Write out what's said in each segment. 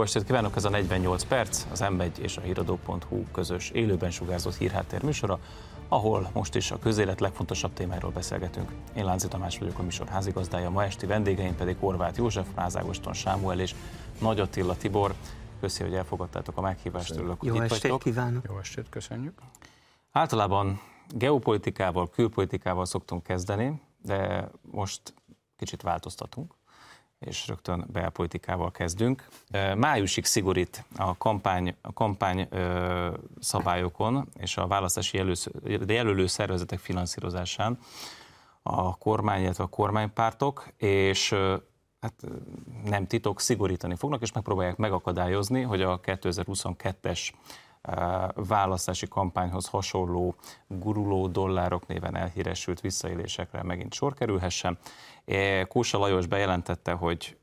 Jó estét kívánok, ez a 48 perc, az M1 és a híradó.hu közös élőben sugárzott hírháttér műsora, ahol most is a közélet legfontosabb témáról beszélgetünk. Én Lánci Tamás vagyok a műsor házigazdája, ma esti vendégeim pedig Horváth József, Mázágoston Sámuel és Nagy Attila Tibor. Köszi, hogy elfogadtátok a meghívást, örülök, Jó estét vagytok. kívánok! Jó estét, köszönjük. Általában geopolitikával, külpolitikával szoktunk kezdeni, de most kicsit változtatunk, és rögtön belpolitikával kezdünk. Májusig szigorít a kampány, a kampány szabályokon és a választási jelölő, jelölő szervezetek finanszírozásán a kormány, illetve a kormánypártok, és hát nem titok, szigorítani fognak, és megpróbálják megakadályozni, hogy a 2022-es választási kampányhoz hasonló guruló dollárok néven elhíresült visszaélésekre megint sor kerülhessen. Kósa Lajos bejelentette, hogy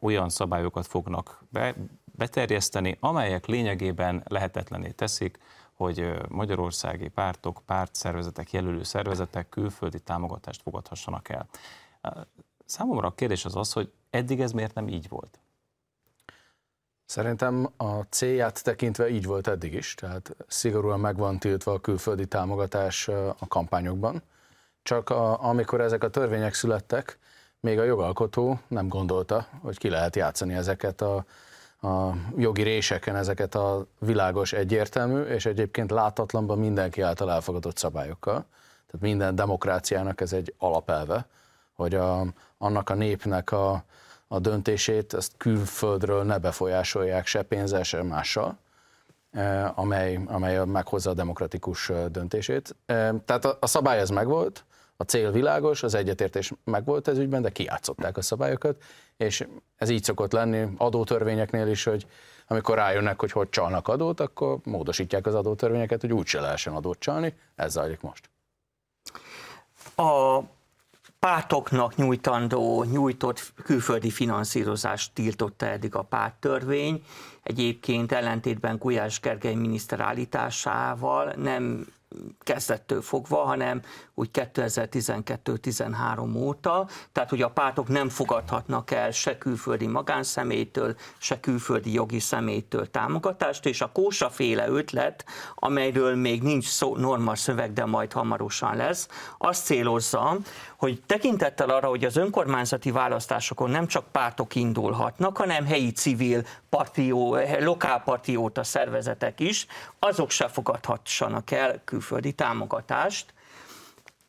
olyan szabályokat fognak be, beterjeszteni, amelyek lényegében lehetetlené teszik, hogy magyarországi pártok, pártszervezetek, jelölő szervezetek külföldi támogatást fogadhassanak el. Számomra a kérdés az az, hogy eddig ez miért nem így volt? Szerintem a célját tekintve így volt eddig is, tehát szigorúan meg van tiltva a külföldi támogatás a kampányokban. Csak a, amikor ezek a törvények születtek, még a jogalkotó nem gondolta, hogy ki lehet játszani ezeket a, a jogi réseken, ezeket a világos, egyértelmű, és egyébként látatlanban mindenki által elfogadott szabályokkal. Tehát minden demokráciának ez egy alapelve, hogy a, annak a népnek a, a döntését, ezt külföldről ne befolyásolják se pénzzel, se mással, amely, amely meghozza a demokratikus döntését. Tehát a, a szabály ez megvolt, a cél világos, az egyetértés megvolt ez ügyben, de kiátszották a szabályokat, és ez így szokott lenni adótörvényeknél is, hogy amikor rájönnek, hogy hogy csalnak adót, akkor módosítják az adótörvényeket, hogy úgyse lehessen adót csalni, ez zajlik most. A pártoknak nyújtandó, nyújtott külföldi finanszírozást tiltotta eddig a párttörvény. Egyébként ellentétben Gulyás Gergely miniszter állításával nem kezdettől fogva, hanem úgy 2012-13 óta, tehát hogy a pártok nem fogadhatnak el se külföldi magánszemélytől, se külföldi jogi személytől támogatást, és a kósaféle ötlet, amelyről még nincs szó, norma szöveg, de majd hamarosan lesz, azt célozza, hogy tekintettel arra, hogy az önkormányzati választásokon nem csak pártok indulhatnak, hanem helyi civil partió, lokálpartióta szervezetek is, azok se fogadhassanak el külföldi támogatást.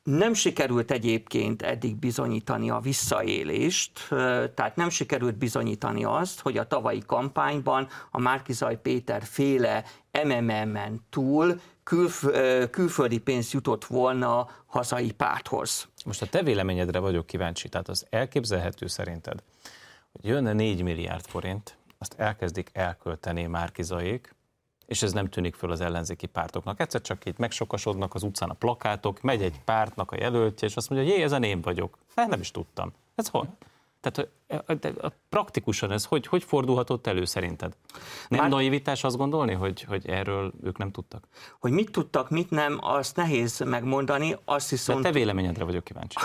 Nem sikerült egyébként eddig bizonyítani a visszaélést, tehát nem sikerült bizonyítani azt, hogy a tavalyi kampányban a Márkizaj Péter féle MMM-en túl külf, külföldi pénz jutott volna hazai párthoz. Most a te véleményedre vagyok kíváncsi, tehát az elképzelhető szerinted, hogy jönne 4 milliárd forint, azt elkezdik elkölteni Márkizajék, és ez nem tűnik föl az ellenzéki pártoknak. Egyszer csak itt megsokasodnak az utcán a plakátok, megy egy pártnak a jelöltje, és azt mondja, hogy jé, ezen én vagyok. Hát nem is tudtam. Ez hol? Tehát praktikusan ez hogy, hogy fordulhatott elő szerinted? Nem Már... naivitás azt gondolni, hogy, hogy erről ők nem tudtak? Hogy mit tudtak, mit nem, azt nehéz megmondani. Azt viszont... De te véleményedre vagyok kíváncsi.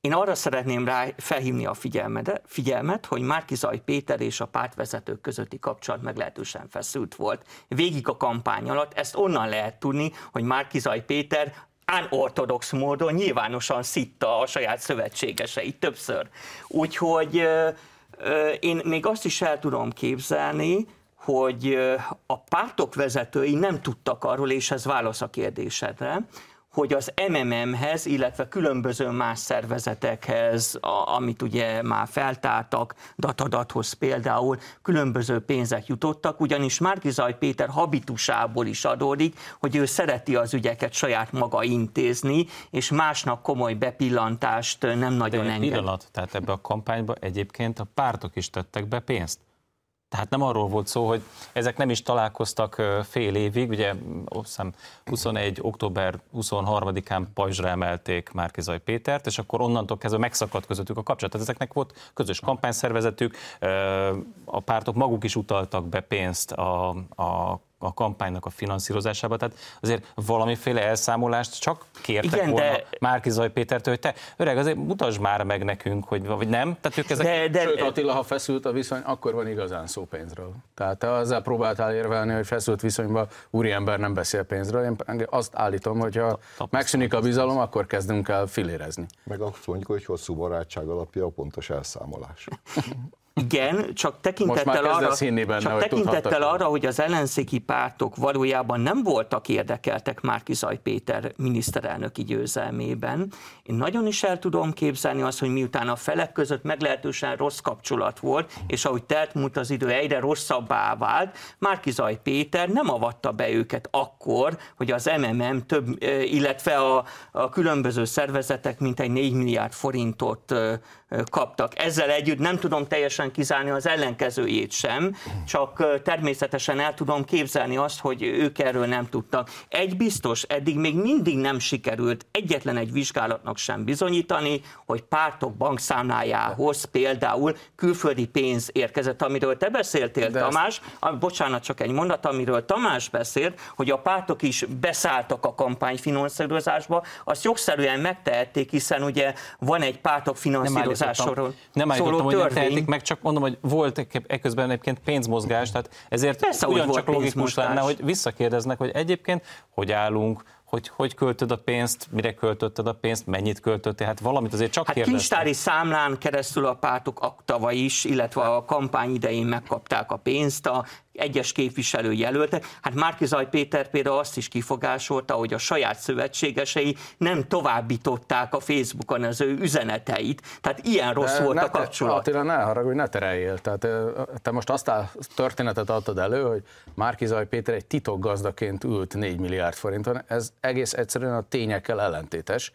Én arra szeretném rá felhívni a figyelmet, figyelmet, hogy Márkizaj Péter és a pártvezetők közötti kapcsolat meglehetősen feszült volt. Végig a kampány alatt ezt onnan lehet tudni, hogy Márkizaj Péter unortodox módon nyilvánosan szitta a saját szövetségeseit többször. Úgyhogy én még azt is el tudom képzelni, hogy a pártok vezetői nem tudtak arról, és ez válasz a kérdésedre, hogy az MMM-hez, illetve különböző más szervezetekhez, a, amit ugye már feltártak, datadathoz például, különböző pénzek jutottak, ugyanis Márkizaj Péter habitusából is adódik, hogy ő szereti az ügyeket saját maga intézni, és másnak komoly bepillantást nem nagyon enged. Pillanat, tehát ebbe a kampányba egyébként a pártok is tettek be pénzt. Tehát nem arról volt szó, hogy ezek nem is találkoztak fél évig, ugye hiszem 21. október 23-án pajzsra emelték Márkizaj Pétert, és akkor onnantól kezdve megszakadt közöttük a kapcsolat. Tehát ezeknek volt közös kampányszervezetük, a pártok maguk is utaltak be pénzt a, a a kampánynak a finanszírozásába, tehát azért valamiféle elszámolást csak kértek Igen, volna de... Márki Zaj Pétertől, hogy te öreg, azért mutasd már meg nekünk, hogy vagy nem. Tehát ők ezek... de, de, Sőt, Attila, ha feszült a viszony, akkor van igazán szó pénzről. Tehát te azzal próbáltál érvelni, hogy feszült viszonyban úriember nem beszél pénzről. Én azt állítom, hogy ha megszűnik a bizalom, akkor kezdünk el filérezni. Meg azt mondjuk, hogy hosszú barátság alapja a pontos elszámolás. Igen, csak tekintettel, arra, benne, csak hogy tekintettel arra, hogy az ellenzéki pártok valójában nem voltak érdekeltek Márki Zaj Péter miniszterelnöki győzelmében. Én nagyon is el tudom képzelni azt, hogy miután a felek között meglehetősen rossz kapcsolat volt, és ahogy telt múlt az idő, egyre rosszabbá vált, Márki Zaj Péter nem avatta be őket akkor, hogy az MMM több, illetve a, a különböző szervezetek mintegy 4 milliárd forintot kaptak. Ezzel együtt nem tudom teljesen kizárni az ellenkezőjét sem, csak természetesen el tudom képzelni azt, hogy ők erről nem tudtak. Egy biztos, eddig még mindig nem sikerült egyetlen egy vizsgálatnak sem bizonyítani, hogy pártok bankszámlájához például külföldi pénz érkezett, amiről te beszéltél, De Tamás, ezt... bocsánat, csak egy mondat, amiről Tamás beszélt, hogy a pártok is beszálltak a kampányfinanszírozásba, azt jogszerűen megtehették, hiszen ugye van egy pártok finanszírozás finanszírozásról Nem állítottam, hogy nem tehetik meg, csak mondom, hogy volt ekközben egyébként pénzmozgás, tehát ezért Persze, ugyancsak logikus lenne, hogy visszakérdeznek, hogy egyébként hogy állunk, hogy hogy költöd a pénzt, mire költötted a pénzt, mennyit költöttél, hát valamit azért csak hát kérdeztek. kincstári számlán keresztül a pártok tavaly is, illetve a kampány idején megkapták a pénzt, a egyes képviselő jelöltek. Hát Márkizaj Péter például azt is kifogásolta, hogy a saját szövetségesei nem továbbították a Facebookon az ő üzeneteit. Tehát ilyen rossz De volt a kapcsolat. Attila, ne haragudj, ne tereljél. Tehát te most azt a történetet adtad elő, hogy Márkizaj Péter egy titokgazdaként ült 4 milliárd forinton. Ez egész egyszerűen a tényekkel ellentétes.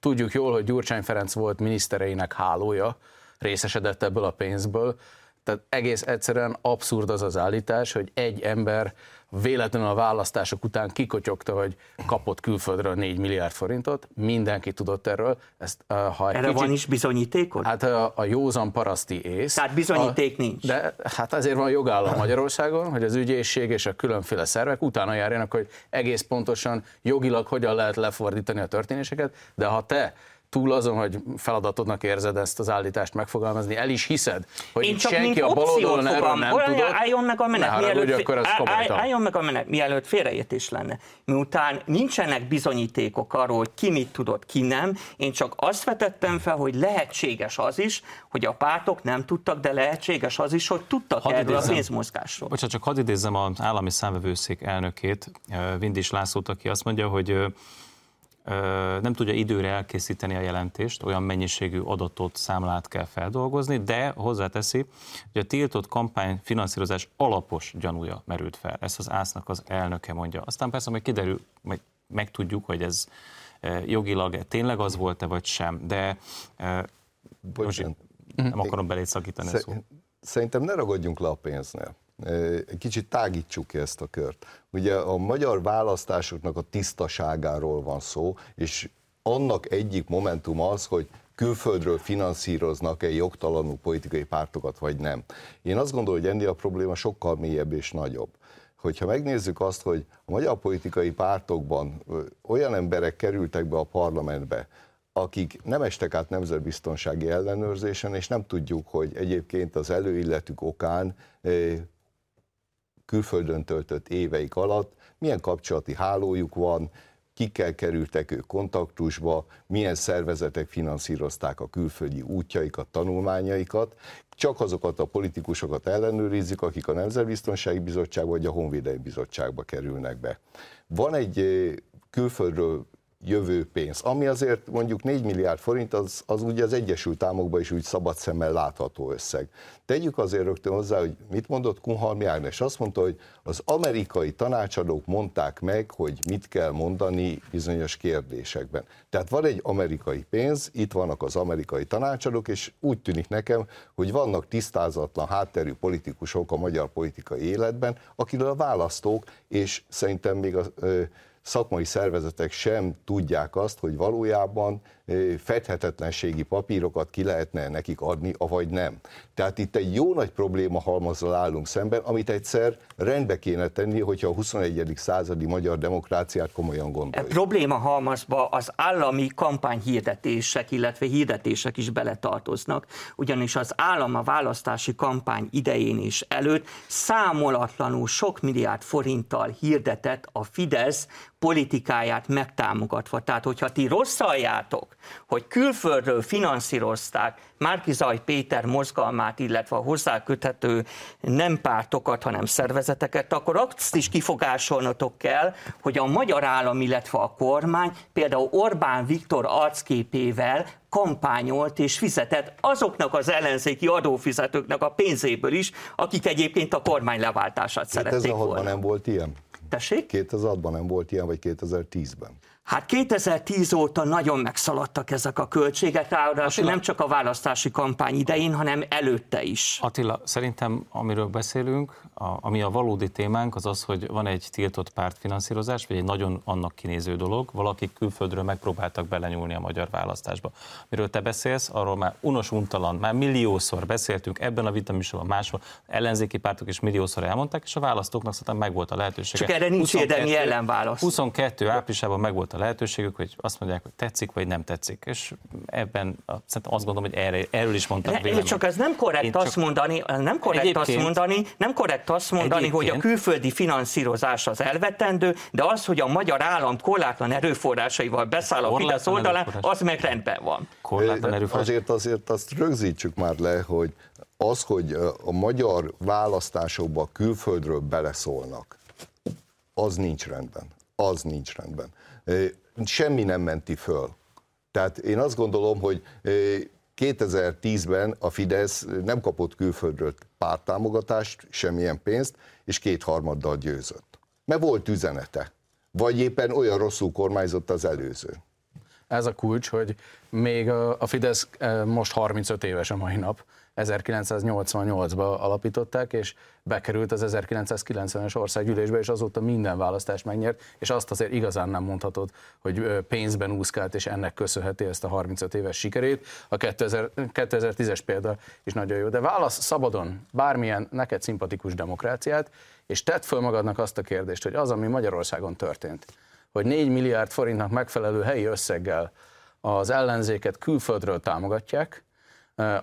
Tudjuk jól, hogy Gyurcsány Ferenc volt minisztereinek hálója, részesedett ebből a pénzből, tehát egész egyszerűen abszurd az az állítás, hogy egy ember véletlenül a választások után kikotyogta, hogy kapott külföldről 4 milliárd forintot, mindenki tudott erről. Ezt, ha Erre kicsit, van is bizonyítékod? Hát a, a józan paraszti ész. Tehát bizonyíték a, nincs. De hát azért van jogállam Magyarországon, hogy az ügyészség és a különféle szervek utána járjanak, hogy egész pontosan jogilag hogyan lehet lefordítani a történéseket, de ha te túl azon, hogy feladatodnak érzed ezt az állítást megfogalmazni, el is hiszed, hogy Én csak senki a baloldalon erről nem Olyan, tudott, álljon meg a menet, mielőtt, akkor áll, álljon meg a menet, mielőtt félreértés lenne. Miután nincsenek bizonyítékok arról, hogy ki mit tudott, ki nem, én csak azt vetettem fel, hogy lehetséges az is, hogy a pártok nem tudtak, de lehetséges az is, hogy tudtak hadd erről idézem, a pénzmozgásról. Bocsánat, csak hadd idézzem az állami számvevőszék elnökét, Vindis Lászlót, aki azt mondja, hogy nem tudja időre elkészíteni a jelentést, olyan mennyiségű adatot, számlát kell feldolgozni, de hozzáteszi, hogy a tiltott kampány finanszírozás alapos gyanúja merült fel. Ezt az ásznak az elnöke mondja. Aztán persze majd kiderül, meg megtudjuk, hogy ez jogilag tényleg az volt-e vagy sem, de most nem akarom belét szakítani Szerint, Szerintem ne ragadjunk le a pénznél kicsit tágítsuk ki ezt a kört. Ugye a magyar választásoknak a tisztaságáról van szó, és annak egyik momentum az, hogy külföldről finanszíroznak-e jogtalanul politikai pártokat, vagy nem. Én azt gondolom, hogy ennél a probléma sokkal mélyebb és nagyobb. Hogyha megnézzük azt, hogy a magyar politikai pártokban olyan emberek kerültek be a parlamentbe, akik nem estek át nemzetbiztonsági ellenőrzésen, és nem tudjuk, hogy egyébként az előilletük okán külföldön töltött éveik alatt milyen kapcsolati hálójuk van, kikkel kerültek ők kontaktusba, milyen szervezetek finanszírozták a külföldi útjaikat, tanulmányaikat. Csak azokat a politikusokat ellenőrizzük, akik a Nemzetbiztonsági Bizottság vagy a Honvédelmi Bizottságba kerülnek be. Van egy külföldről jövő pénz, ami azért mondjuk 4 milliárd forint, az, az ugye az Egyesült Államokban is úgy szabad szemmel látható összeg. Tegyük azért rögtön hozzá, hogy mit mondott Kunhalmi Ágnes. Azt mondta, hogy az amerikai tanácsadók mondták meg, hogy mit kell mondani bizonyos kérdésekben. Tehát van egy amerikai pénz, itt vannak az amerikai tanácsadók, és úgy tűnik nekem, hogy vannak tisztázatlan hátterű politikusok a magyar politikai életben, akiről a választók, és szerintem még a szakmai szervezetek sem tudják azt, hogy valójában fedhetetlenségi papírokat ki lehetne nekik adni, avagy nem. Tehát itt egy jó nagy probléma halmazral állunk szemben, amit egyszer rendbe kéne tenni, hogyha a 21. századi magyar demokráciát komolyan gondoljuk. E probléma halmazba az állami kampányhirdetések, illetve hirdetések is beletartoznak, ugyanis az állam a választási kampány idején és előtt számolatlanul sok milliárd forinttal hirdetett a Fidesz politikáját megtámogatva. Tehát, hogyha ti rosszaljátok, hogy külföldről finanszírozták Márkizaj Péter mozgalmát, illetve a hozzá köthető nem pártokat, hanem szervezeteket, akkor azt is kifogásolnotok kell, hogy a magyar állam, illetve a kormány például Orbán Viktor arcképével kampányolt és fizetett azoknak az ellenzéki adófizetőknek a pénzéből is, akik egyébként a kormány leváltását szerették volna. nem volt ilyen? Tessék? 2006-ban nem volt ilyen, vagy 2010-ben? Hát 2010 óta nagyon megszaladtak ezek a költségek, ráadásul nem csak a választási kampány idején, hanem előtte is. Attila, szerintem amiről beszélünk, a, ami a valódi témánk, az az, hogy van egy tiltott pártfinanszírozás, vagy egy nagyon annak kinéző dolog, valakik külföldről megpróbáltak belenyúlni a magyar választásba. Miről te beszélsz, arról már unos untalan, már milliószor beszéltünk ebben a vitaműsorban, máshol ellenzéki pártok is milliószor elmondták, és a választóknak szerintem megvolt a lehetősége. Csak erre nincs érdemi ellenválasz. 22 áprilisában megvolt a lehetőségük, hogy azt mondják, hogy tetszik vagy nem tetszik. És ebben szerintem azt gondolom, hogy erre, erről is mondtak vélemény. Csak ez nem korrekt azt mondani, nem korrekt azt mondani, nem korrekt azt mondani, hogy a külföldi finanszírozás az elvetendő, de az, hogy a magyar állam korlátlan erőforrásaival beszáll a Fidesz oldalán, az meg rendben van. Korlátlan erőforrás. Azért, azért azt rögzítsük már le, hogy az, hogy a magyar választásokba külföldről beleszólnak, az nincs rendben. Az nincs rendben semmi nem menti föl. Tehát én azt gondolom, hogy 2010-ben a Fidesz nem kapott külföldről pártámogatást, semmilyen pénzt, és kétharmaddal győzött. Mert volt üzenete. Vagy éppen olyan rosszul kormányzott az előző. Ez a kulcs, hogy még a Fidesz most 35 éves a mai nap, 1988-ban alapították, és bekerült az 1990-es országgyűlésbe, és azóta minden választást megnyert, és azt azért igazán nem mondhatod, hogy pénzben úszkált, és ennek köszönheti ezt a 35 éves sikerét. A 2000, 2010-es példa is nagyon jó. De válasz szabadon bármilyen neked szimpatikus demokráciát, és tedd föl magadnak azt a kérdést, hogy az, ami Magyarországon történt, hogy 4 milliárd forintnak megfelelő helyi összeggel az ellenzéket külföldről támogatják,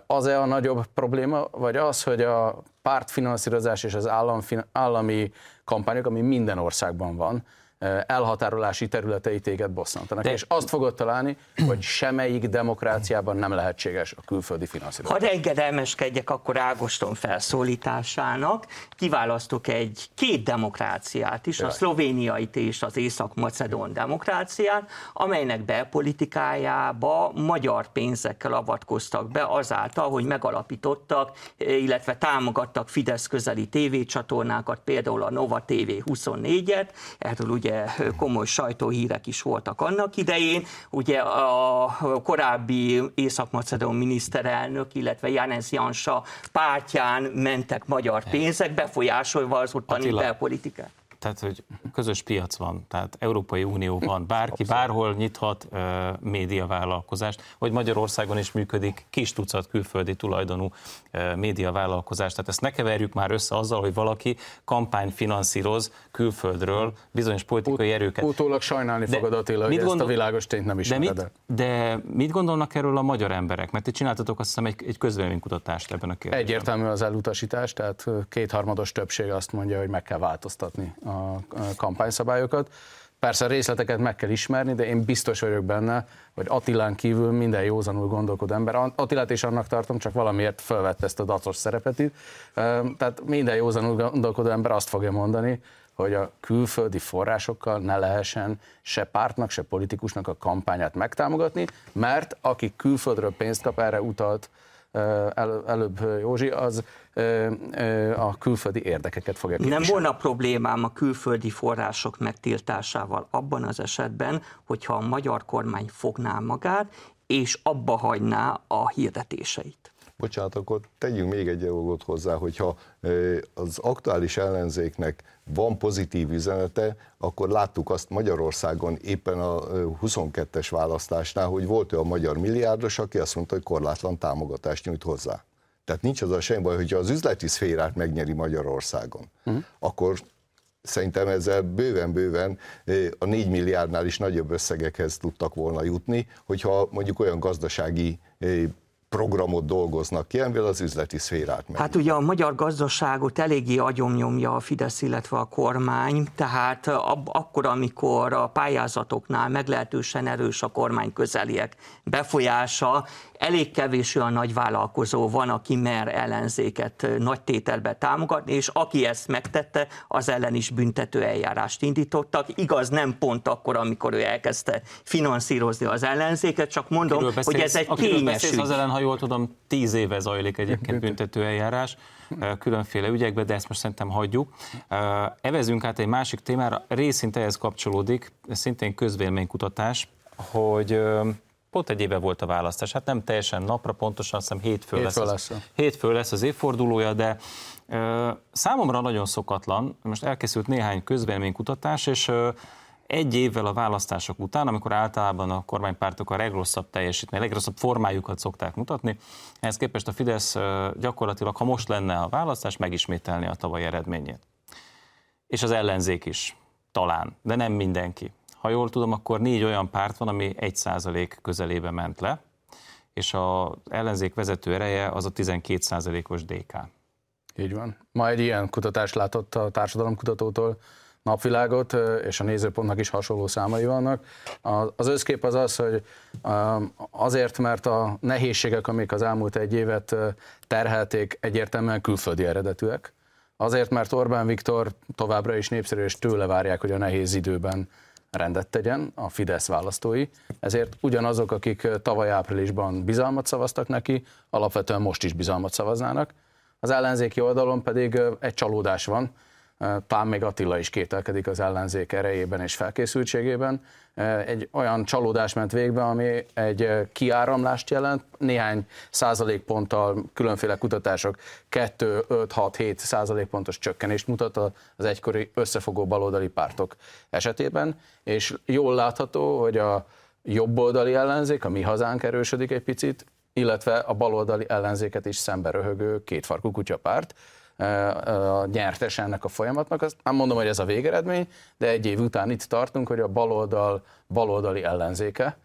az-e a nagyobb probléma, vagy az, hogy a pártfinanszírozás és az állam, állami kampányok, ami minden országban van, elhatárolási területei téged bosszantanak. De... És azt fogod találni, hogy semmelyik demokráciában nem lehetséges a külföldi finanszírozás. Ha engedelmeskedjek akkor Ágoston felszólításának, kiválasztok egy két demokráciát is, Jaj. a szlovéniait és az észak-macedón demokráciát, amelynek belpolitikájába magyar pénzekkel avatkoztak be azáltal, hogy megalapítottak, illetve támogattak Fidesz közeli tévécsatornákat, például a Nova TV 24-et, erről ugye ugye komoly sajtóhírek is voltak annak idején. Ugye a korábbi Észak-Macedón miniszterelnök, illetve János Jansa pártján mentek magyar pénzek, befolyásolva az ottani belpolitikát tehát, hogy közös piac van, tehát Európai Unió van, bárki Abszolút. bárhol nyithat uh, médiavállalkozást, vagy Magyarországon is működik kis tucat külföldi tulajdonú uh, médiavállalkozás. Tehát ezt ne keverjük már össze azzal, hogy valaki kampány finanszíroz külföldről bizonyos politikai erőket. Utólag sajnálni de fogod Attila, hogy gondol... ezt a világos tényt nem is de mit, de mit gondolnak erről a magyar emberek? Mert ti csináltatok azt hiszem egy, egy közvéleménykutatást ebben a kérdésben. Egyértelmű az elutasítás, tehát kétharmados többség azt mondja, hogy meg kell változtatni a kampányszabályokat. Persze a részleteket meg kell ismerni, de én biztos vagyok benne, hogy Attilán kívül minden józanul gondolkodó ember, Attilát is annak tartom, csak valamiért felvette ezt a dacos szerepet itt, tehát minden józanul gondolkodó ember azt fogja mondani, hogy a külföldi forrásokkal ne lehessen se pártnak, se politikusnak a kampányát megtámogatni, mert aki külföldről pénzt kap, erre utalt el, előbb Józsi, az a külföldi érdekeket fogja képviselni. Nem volna problémám a külföldi források megtiltásával abban az esetben, hogyha a magyar kormány fogná magát, és abba hagyná a hirdetéseit. Bocsánat, akkor tegyünk még egy dolgot hozzá, hogyha az aktuális ellenzéknek van pozitív üzenete, akkor láttuk azt Magyarországon éppen a 22-es választásnál, hogy volt olyan magyar milliárdos, aki azt mondta, hogy korlátlan támogatást nyújt hozzá. Tehát nincs az a semmi baj, hogyha az üzleti szférát megnyeri Magyarországon, uh-huh. akkor szerintem ezzel bőven-bőven a 4 milliárdnál is nagyobb összegekhez tudtak volna jutni, hogyha mondjuk olyan gazdasági programot dolgoznak ki, amivel az üzleti szférát meg. Hát ugye a magyar gazdaságot eléggé agyomnyomja a Fidesz, illetve a kormány, tehát ab, akkor, amikor a pályázatoknál meglehetősen erős a kormány közeliek befolyása, elég kevés olyan nagy vállalkozó van, aki mer ellenzéket nagy tételbe támogatni, és aki ezt megtette, az ellen is büntető eljárást indítottak. Igaz, nem pont akkor, amikor ő elkezdte finanszírozni az ellenzéket, csak mondom, hogy ez egy kényes ügy. Az ellen, ha jól tudom, tíz éve zajlik egyébként büntető eljárás különféle ügyekbe, de ezt most szerintem hagyjuk. Evezünk át egy másik témára, részint ehhez kapcsolódik, szintén közvéleménykutatás, hogy pont egy éve volt a választás, hát nem teljesen napra, pontosan azt hiszem hétfő, hétfő lesz, lesz. Az, hétfő lesz az évfordulója, de ö, számomra nagyon szokatlan, most elkészült néhány közvéleménykutatás, és ö, egy évvel a választások után, amikor általában a kormánypártok a legrosszabb teljesítmény, a legrosszabb formájukat szokták mutatni, ehhez képest a Fidesz gyakorlatilag, ha most lenne a választás, megismételni a tavalyi eredményét. És az ellenzék is, talán, de nem mindenki. Ha jól tudom, akkor négy olyan párt van, ami 1% közelébe ment le, és az ellenzék vezető ereje az a 12%-os DK. Így van. Ma egy ilyen kutatást látott a társadalomkutatótól napvilágot, és a nézőpontnak is hasonló számai vannak. Az összkép az az, hogy azért, mert a nehézségek, amik az elmúlt egy évet terhelték, egyértelműen külföldi eredetűek. Azért, mert Orbán Viktor továbbra is népszerű, és tőle várják, hogy a nehéz időben rendet tegyen a Fidesz választói, ezért ugyanazok, akik tavaly áprilisban bizalmat szavaztak neki, alapvetően most is bizalmat szavaznának. Az ellenzéki oldalon pedig egy csalódás van, talán még Attila is kételkedik az ellenzék erejében és felkészültségében. Egy olyan csalódás ment végbe, ami egy kiáramlást jelent, néhány százalékponttal különféle kutatások 2, 5, 6, 7 százalékpontos csökkenést mutat az egykori összefogó baloldali pártok esetében, és jól látható, hogy a jobboldali ellenzék, a mi hazánk erősödik egy picit, illetve a baloldali ellenzéket is szembe röhögő kétfarkú kutyapárt, a nyertes ennek a folyamatnak. Azt nem mondom, hogy ez a végeredmény, de egy év után itt tartunk, hogy a baloldal baloldali ellenzéke,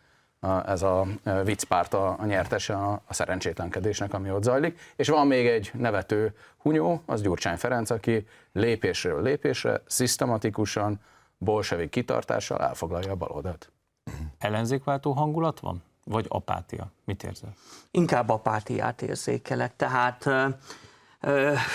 ez a viccpárt a, a nyertese a, a szerencsétlenkedésnek, ami ott zajlik. És van még egy nevető hunyó, az Gyurcsány Ferenc, aki lépésről lépésre, szisztematikusan, bolsevik kitartással elfoglalja a baloldalt. Ellenzékváltó hangulat van? Vagy apátia? Mit érzel? Inkább apátiát érzékelek. Tehát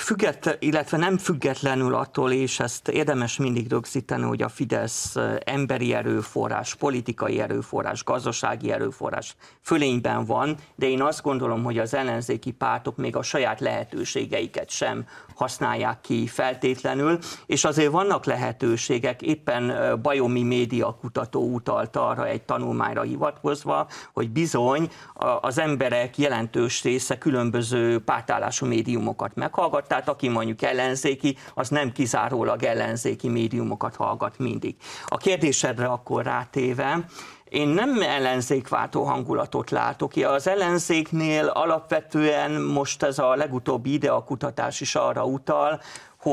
Független, illetve nem függetlenül attól, és ezt érdemes mindig rögzíteni, hogy a Fidesz emberi erőforrás, politikai erőforrás, gazdasági erőforrás fölényben van, de én azt gondolom, hogy az ellenzéki pártok még a saját lehetőségeiket sem használják ki feltétlenül, és azért vannak lehetőségek, éppen Bajomi média kutató utalt arra egy tanulmányra hivatkozva, hogy bizony az emberek jelentős része különböző pártállású médiumokat meghallgat, tehát aki mondjuk ellenzéki, az nem kizárólag ellenzéki médiumokat hallgat mindig. A kérdésedre akkor rátéve, én nem ellenzékváltó hangulatot látok. Az ellenzéknél alapvetően most ez a legutóbbi idea kutatás is arra utal,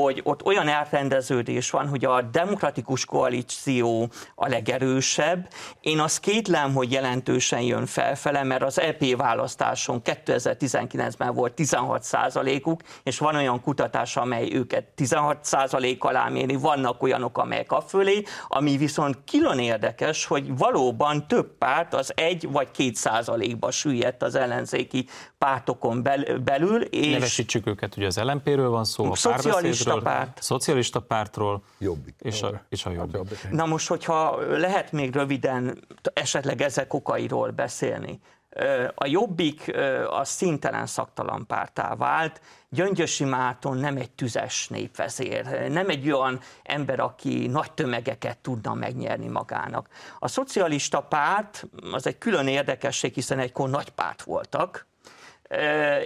hogy ott olyan elrendeződés van, hogy a demokratikus koalíció a legerősebb. Én azt kétlem, hogy jelentősen jön felfele, mert az EP választáson 2019-ben volt 16 százalékuk, és van olyan kutatás, amely őket 16 százalék alá méri, vannak olyanok, amelyek a fölé, ami viszont külön érdekes, hogy valóban több párt az egy vagy két százalékba süllyedt az ellenzéki pártokon belül. És Nevesítsük őket, ugye az LMP-ről van szó, a szocialista párt. Szocialista pártról. Jobbik. És a, és a jobbik. jobbik. Na most, hogyha lehet még röviden esetleg ezek okairól beszélni. A Jobbik a szintelen szaktalan pártá vált, Gyöngyösi Márton nem egy tüzes népvezér, nem egy olyan ember, aki nagy tömegeket tudna megnyerni magának. A szocialista párt az egy külön érdekesség, hiszen egykor nagy párt voltak,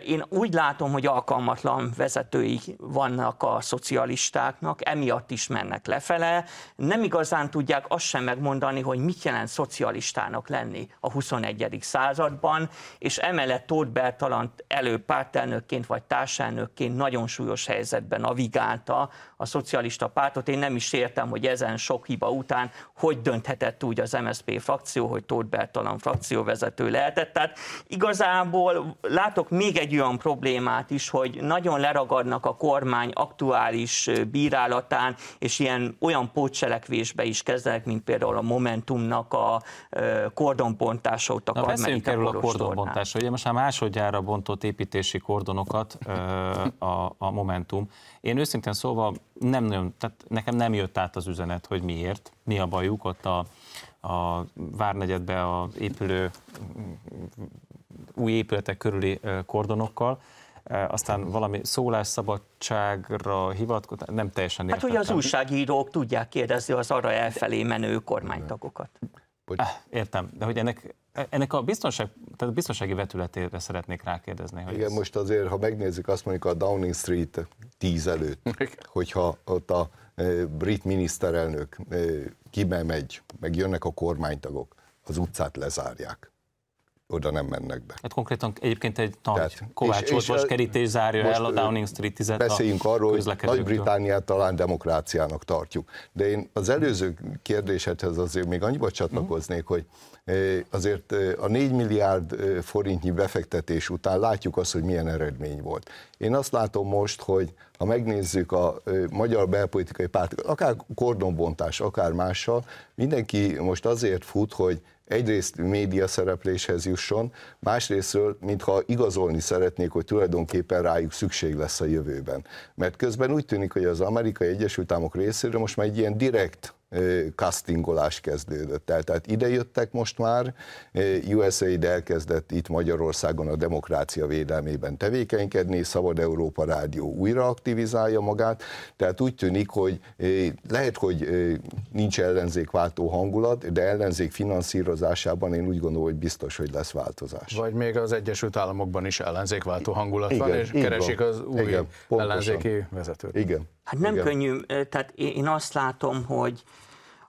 Én úgy látom, hogy alkalmatlan vezetői vannak a szocialistáknak, emiatt is mennek lefele. Nem igazán tudják azt sem megmondani, hogy mit jelent szocialistának lenni a 21. században, és emellett Tóth Bertalant elő pártelnökként vagy társelnökként nagyon súlyos helyzetben navigálta a szocialista pártot. Én nem is értem, hogy ezen sok hiba után hogy dönthetett úgy az MSZP frakció, hogy Tóth Bertalan frakcióvezető lehetett. Tehát igazából látok még egy olyan problémát is, hogy nagyon leragadnak a kormány aktuális bírálatán, és ilyen olyan pótcselekvésbe is kezdenek, mint például a Momentumnak a kordonbontása ott a Na, beszéljünk erről a kordonbontásra. Ugye most már másodjára bontott építési kordonokat a, a Momentum. Én őszintén szólva nem nagyon, tehát nekem nem jött át az üzenet, hogy miért, mi a bajuk ott a, a Várnegyedbe az épülő új épületek körüli kordonokkal, aztán valami szólásszabadságra hivatkozni, nem teljesen értettem. Hát, hogy az újságírók tudják kérdezni az arra elfelé menő kormánytagokat. Ah, értem, de hogy ennek, ennek a, biztonság, tehát a biztonsági vetületére szeretnék rákérdezni. Hogy Igen, ez... most azért, ha megnézzük, azt mondjuk a Downing Street 10 előtt, hogyha ott a brit miniszterelnök kibe megy, meg jönnek a kormánytagok, az utcát lezárják oda nem mennek be. Hát konkrétan egyébként egy nagy Tehát, Kovács és kerítés zárja el a Downing Street 10 Beszéljünk arról, hogy Nagy-Britániát talán demokráciának tartjuk. De én az előző kérdésedhez azért még annyiba csatlakoznék, hogy azért a 4 milliárd forintnyi befektetés után látjuk azt, hogy milyen eredmény volt. Én azt látom most, hogy ha megnézzük a magyar belpolitikai pártokat, akár kordonbontás, akár mással, mindenki most azért fut, hogy egyrészt média szerepléshez jusson, másrésztről, mintha igazolni szeretnék, hogy tulajdonképpen rájuk szükség lesz a jövőben. Mert közben úgy tűnik, hogy az Amerikai Egyesült Államok részéről most már egy ilyen direkt castingolás kezdődött el. Tehát ide jöttek most már, USAID elkezdett itt Magyarországon a demokrácia védelmében tevékenykedni, Szabad Európa Rádió újra aktivizálja magát, tehát úgy tűnik, hogy lehet, hogy nincs ellenzékváltó hangulat, de ellenzék finanszírozásában én úgy gondolom, hogy biztos, hogy lesz változás. Vagy még az Egyesült Államokban is ellenzékváltó hangulat igen, van, és keresik van. az új igen, ellenzéki vezetőt. Igen. Hát nem igen. könnyű, tehát én azt látom, hogy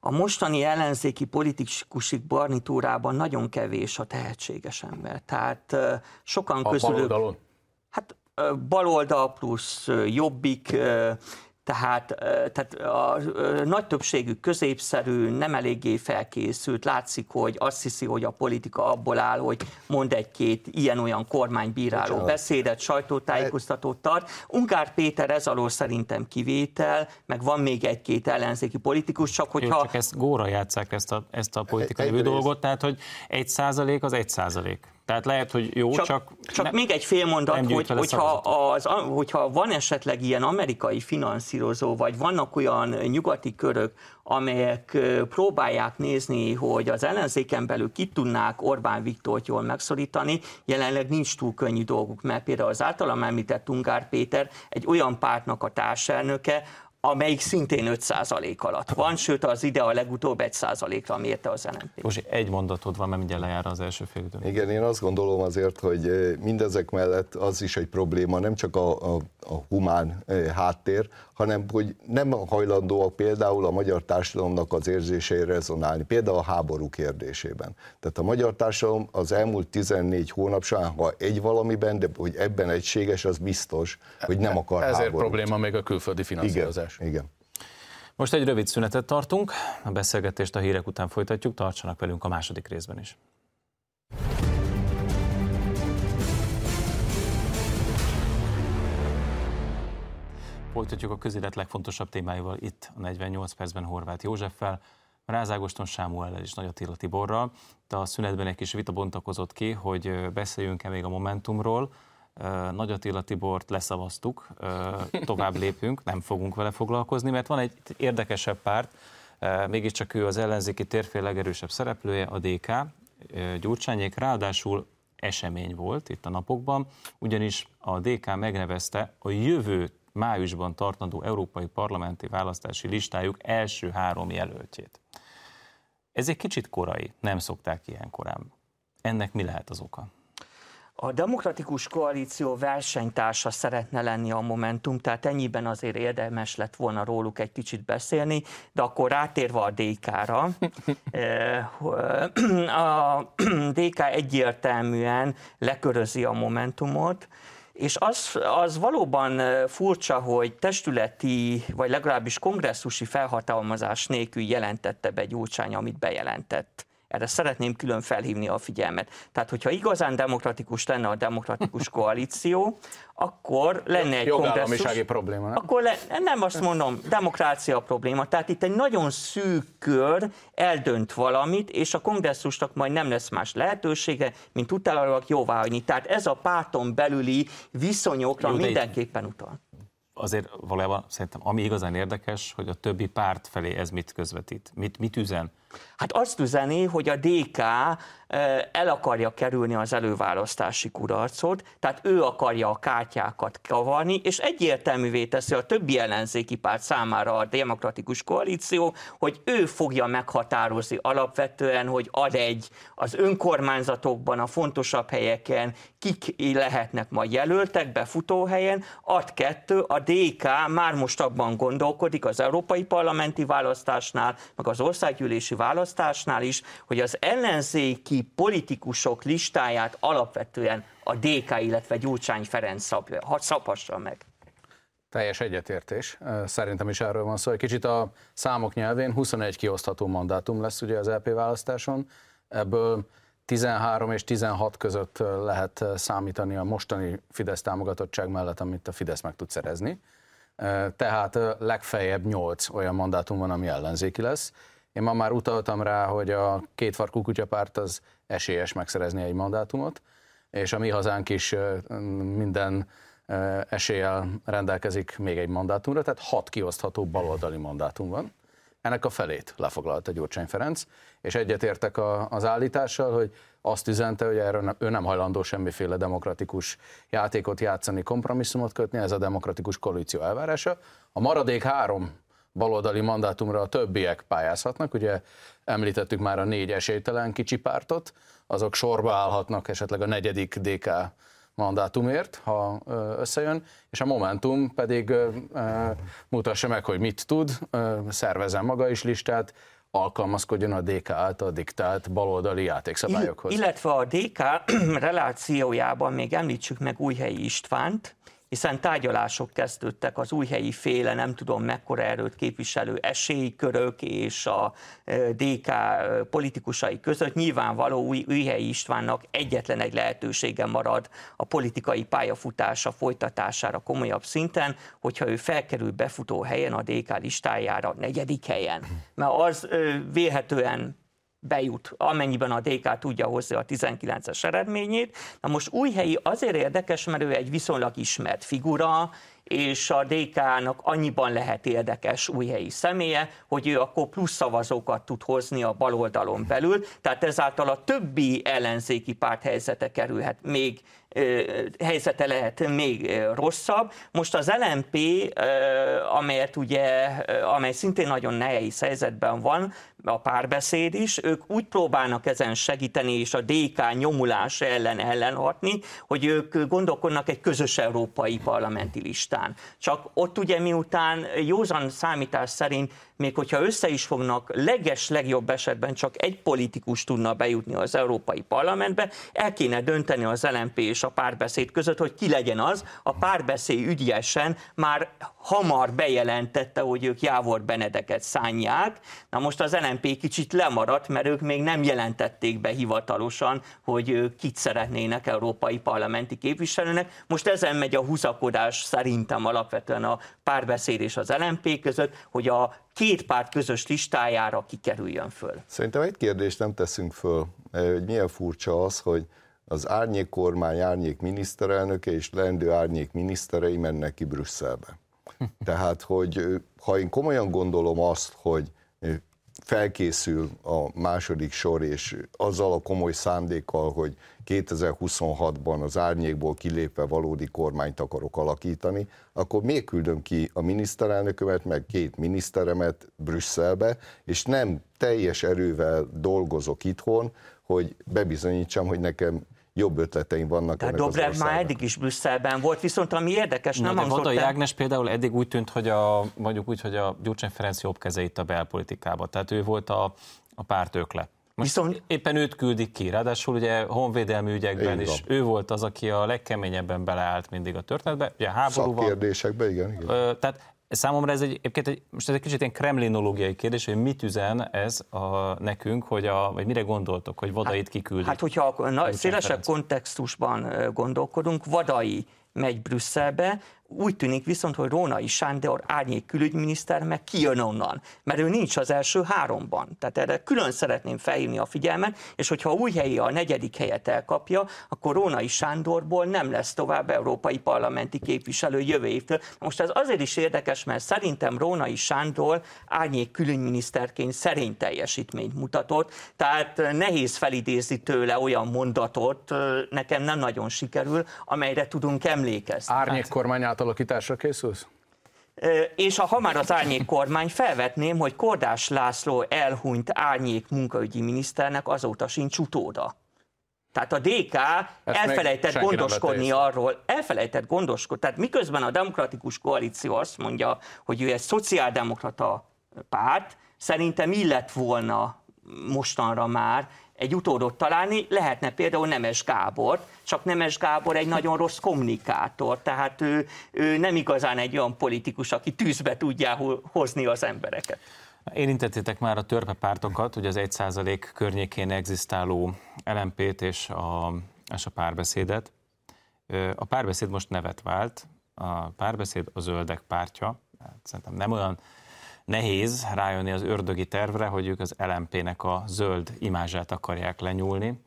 a mostani ellenzéki politikusik barnitúrában nagyon kevés a tehetséges ember. Tehát sokan a közülük... Baloldalon? Hát baloldal plusz jobbik, tehát, tehát a nagy többségük középszerű, nem eléggé felkészült, látszik, hogy azt hiszi, hogy a politika abból áll, hogy mond egy-két ilyen-olyan kormánybíráló Bocsánat. beszédet, sajtótájékoztatót tart. Ungár Péter ez alól szerintem kivétel, meg van még egy-két ellenzéki politikus, csak hogyha... Jó, csak ezt góra játszák ezt a, ezt a politikai egy, dolgot, tehát hogy egy százalék az egy százalék. Tehát lehet, hogy jó, csak... Csak, csak ne, még egy fél mondat, hogy, hogyha, az, hogyha van esetleg ilyen amerikai finanszírozó, vagy vannak olyan nyugati körök, amelyek próbálják nézni, hogy az ellenzéken belül ki tudnák Orbán Viktort jól megszorítani, jelenleg nincs túl könnyű dolguk, mert például az általam említett Ungár Péter egy olyan pártnak a társelnöke, amelyik szintén 5% alatt van, sőt az ide a legutóbb 1%-ra mérte az LNP. Most egy mondatod van, mert mindjárt lejár az első fél időn. Igen, én azt gondolom azért, hogy eh, mindezek mellett az is egy probléma, nem csak a, a, a humán eh, háttér, hanem hogy nem hajlandóak például a magyar társadalomnak az érzésére rezonálni, például a háború kérdésében. Tehát a magyar társadalom az elmúlt 14 hónap során, ha egy valamiben, de hogy ebben egységes, az biztos, hogy nem akar Ezért háborút. probléma még a külföldi finanszírozás. Igen, igen. Most egy rövid szünetet tartunk, a beszélgetést a hírek után folytatjuk, tartsanak velünk a második részben is. Folytatjuk a közélet legfontosabb témáival itt a 48 percben Horváth Józseffel, Rázágoston Sámuellel és Nagy Attila Tiborral. De a szünetben egy kis vita bontakozott ki, hogy beszéljünk-e még a Momentumról. Nagy Attila Tibort leszavaztuk, tovább lépünk, nem fogunk vele foglalkozni, mert van egy érdekesebb párt, mégiscsak ő az ellenzéki térfél legerősebb szereplője, a DK, Gyurcsányék, ráadásul esemény volt itt a napokban, ugyanis a DK megnevezte a jövő májusban tartandó európai parlamenti választási listájuk első három jelöltjét. Ez egy kicsit korai, nem szokták ilyen korán. Ennek mi lehet az oka? A demokratikus koalíció versenytársa szeretne lenni a Momentum, tehát ennyiben azért érdemes lett volna róluk egy kicsit beszélni, de akkor rátérve a DK-ra, a DK egyértelműen lekörözi a Momentumot, és az, az valóban furcsa, hogy testületi, vagy legalábbis kongresszusi felhatalmazás nélkül jelentette be Gyurcsány, amit bejelentett. Erre szeretném külön felhívni a figyelmet. Tehát, hogyha igazán demokratikus lenne a demokratikus koalíció, akkor lenne egy kongresszus. probléma, nem? Akkor le, nem azt mondom, demokrácia probléma. Tehát itt egy nagyon szűk kör eldönt valamit, és a kongresszusnak majd nem lesz más lehetősége, mint utána jóváhagyni. Tehát ez a párton belüli viszonyokra Jó, mindenképpen utal azért valójában szerintem ami igazán érdekes, hogy a többi párt felé ez mit közvetít, mit, mit üzen. Hát azt üzeni, hogy a DK el akarja kerülni az előválasztási kudarcot, tehát ő akarja a kártyákat kavarni, és egyértelművé teszi a többi ellenzéki párt számára a demokratikus koalíció, hogy ő fogja meghatározni alapvetően, hogy ad egy az önkormányzatokban, a fontosabb helyeken, kik lehetnek majd jelöltek befutóhelyen, ad kettő, a DK már most abban gondolkodik az európai parlamenti választásnál, meg az országgyűlési választásnál is, hogy az ellenzéki politikusok listáját alapvetően a DK, illetve Gyurcsány Ferenc szabja, szabhassa meg. Teljes egyetértés. Szerintem is erről van szó. Egy kicsit a számok nyelvén 21 kiosztható mandátum lesz ugye az LP e választáson. Ebből 13 és 16 között lehet számítani a mostani Fidesz támogatottság mellett, amit a Fidesz meg tud szerezni. Tehát legfeljebb 8 olyan mandátum van, ami ellenzéki lesz. Én ma már utaltam rá, hogy a kétfarkú kutyapárt az esélyes megszerezni egy mandátumot, és a mi hazánk is minden eséllyel rendelkezik még egy mandátumra, tehát hat kiosztható baloldali mandátum van. Ennek a felét lefoglalta Gyurcsány Ferenc, és egyetértek az állítással, hogy azt üzente, hogy erről ő nem hajlandó semmiféle demokratikus játékot játszani, kompromisszumot kötni, ez a demokratikus koalíció elvárása. A maradék három baloldali mandátumra a többiek pályázhatnak. Ugye említettük már a négy esélytelen kicsi pártot, azok sorba állhatnak esetleg a negyedik DK mandátumért, ha összejön, és a Momentum pedig mutassa meg, hogy mit tud, szervezzen maga is listát, alkalmazkodjon a DK által diktált baloldali játékszabályokhoz. Illetve a DK relációjában még említsük meg Újhelyi Istvánt, hiszen tárgyalások kezdődtek az újhelyi féle, nem tudom mekkora erőt képviselő esélykörök és a e, DK e, politikusai között. Nyilvánvaló új, Újhelyi Istvánnak egyetlen egy lehetősége marad a politikai pályafutása folytatására komolyabb szinten, hogyha ő felkerül befutó helyen a DK listájára, negyedik helyen. Mert az vélhetően bejut, amennyiben a DK tudja hozni a 19-es eredményét. Na most Újhelyi azért érdekes, mert ő egy viszonylag ismert figura, és a DK-nak annyiban lehet érdekes újhelyi személye, hogy ő akkor plusz szavazókat tud hozni a baloldalon belül, tehát ezáltal a többi ellenzéki párt helyzete kerülhet még helyzete lehet még rosszabb. Most az LMP, amelyet ugye, amely szintén nagyon nehéz helyzetben van, a párbeszéd is, ők úgy próbálnak ezen segíteni, és a DK nyomulás ellen ellenhatni, hogy ők gondolkodnak egy közös európai parlamenti listán. Csak ott ugye miután józan számítás szerint még hogyha össze is fognak, leges legjobb esetben csak egy politikus tudna bejutni az Európai Parlamentbe, el kéne dönteni az LMP és a párbeszéd között, hogy ki legyen az. A párbeszéd ügyesen már hamar bejelentette, hogy ők Jávor Benedeket szánják. Na most az LMP kicsit lemaradt, mert ők még nem jelentették be hivatalosan, hogy kit szeretnének európai parlamenti képviselőnek. Most ezen megy a húzakodás szerintem alapvetően a párbeszéd és az LMP között, hogy a két párt közös listájára kikerüljön föl. Szerintem egy kérdést nem teszünk föl, hogy milyen furcsa az, hogy az árnyék kormány, árnyék miniszterelnöke és leendő árnyék miniszterei mennek ki Brüsszelbe. Tehát, hogy ha én komolyan gondolom azt, hogy felkészül a második sor, és azzal a komoly szándékkal, hogy 2026-ban az árnyékból kilépve valódi kormányt akarok alakítani, akkor miért küldöm ki a miniszterelnökömet, meg két miniszteremet Brüsszelbe, és nem teljes erővel dolgozok itthon, hogy bebizonyítsam, hogy nekem jobb ötleteim vannak Tehát Dobrev már eddig is Brüsszelben volt, viszont ami érdekes, Na, nem de hangzott Vadai el- Ágnes például eddig úgy tűnt, hogy a, mondjuk úgy, hogy a Gyurcsány Ferenc jobb keze itt a belpolitikában. Tehát ő volt a, a párt ökle. Most Viszont- éppen őt küldik ki, ráadásul ugye honvédelmi ügyekben is ő volt az, aki a legkeményebben beleállt mindig a történetbe. Ugye háború van, Szakkérdésekben, igen, igen. Ö, tehát számomra ez egy, egyébként egy, most ez egy kicsit ilyen kremlinológiai kérdés, hogy mit üzen ez a, nekünk, hogy a, vagy mire gondoltok, hogy Vadait kiküldik. Hát, hogyha na, szélesebb Ferenc. kontextusban gondolkodunk, Vadai megy Brüsszelbe, úgy tűnik viszont, hogy Rónai Sándor árnyék külügyminiszter meg kijön onnan, mert ő nincs az első háromban. Tehát erre külön szeretném felhívni a figyelmet, és hogyha új helyi a negyedik helyet elkapja, akkor Rónai Sándorból nem lesz tovább európai parlamenti képviselő jövő évtől. Most ez azért is érdekes, mert szerintem Rónai Sándor árnyék külügyminiszterként szerény teljesítményt mutatott, tehát nehéz felidézni tőle olyan mondatot, nekem nem nagyon sikerül, amelyre tudunk emlékezni. Árnyék kormány átalakításra készülsz? És ha, ha már az árnyék kormány, felvetném, hogy Kordás László elhunyt árnyék munkaügyi miniszternek azóta sincs utóda. Tehát a DK még elfelejtett gondoskodni arról, elfelejtett gondoskodni, tehát miközben a demokratikus koalíció azt mondja, hogy ő egy szociáldemokrata párt, szerintem illett volna mostanra már egy utódot találni, lehetne például Nemes Gábor, csak Nemes Gábor egy nagyon rossz kommunikátor, tehát ő, ő nem igazán egy olyan politikus, aki tűzbe tudja ho- hozni az embereket. Érintettétek már a törpepártokat, ugye az 1% környékén egzisztáló LMP-t és a, és a párbeszédet. A párbeszéd most nevet vált, a párbeszéd a zöldek pártja. Hát Szerintem nem olyan nehéz rájönni az ördögi tervre, hogy ők az LMP-nek a zöld imázsát akarják lenyúlni.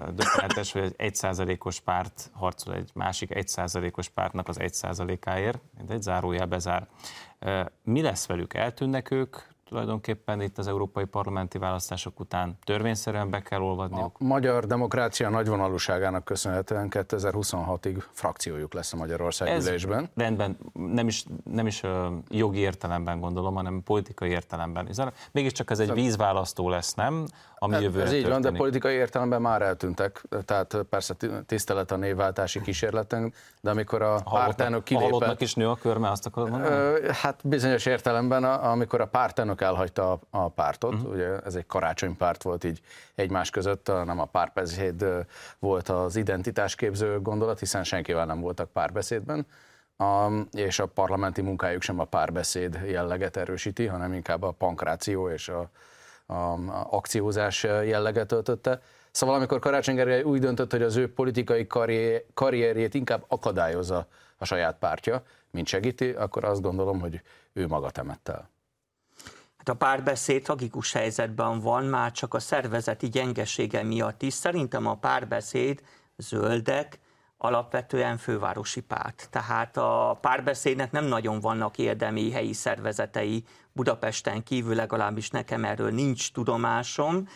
Döbbenetes, hogy egy 1%-os párt harcol egy másik 1%-os pártnak az 1%-áért, mint egy zárójel bezár. Mi lesz velük? Eltűnnek ők tulajdonképpen itt az európai parlamenti választások után? Törvényszerűen be kell A olvadniuk? magyar demokrácia nagyvonalúságának köszönhetően 2026-ig frakciójuk lesz a Magyarország Ez ülésben. rendben, nem is, nem is jogi értelemben gondolom, hanem politikai értelemben. Hiszen Mégiscsak ez egy vízválasztó lesz, nem? Ami jövőre Ez így van, de politikai értelemben már eltűntek, tehát persze ti- tisztelet a névváltási kísérleten, de amikor a pártelnök A halottnak kilépett, is nő a körme, azt akarod mondani? Hát bizonyos értelemben, amikor a pártelnök elhagyta a, a pártot, uh-huh. ugye ez egy karácsonypárt volt így egymás között, nem a párbeszéd volt az identitásképző gondolat, hiszen senkivel nem voltak párbeszédben, a, és a parlamenti munkájuk sem a párbeszéd jelleget erősíti, hanem inkább a pankráció és a, a, akciózás jelleget öltötte. Szóval amikor Karácsony Gergely úgy döntött, hogy az ő politikai karrier, karrierjét inkább akadályozza a saját pártja, mint segíti, akkor azt gondolom, hogy ő maga temett el. Hát a párbeszéd tragikus helyzetben van, már csak a szervezeti gyengesége miatt is. Szerintem a párbeszéd zöldek alapvetően fővárosi párt. Tehát a párbeszédnek nem nagyon vannak érdemi helyi szervezetei Budapesten kívül, legalábbis nekem erről nincs tudomásom.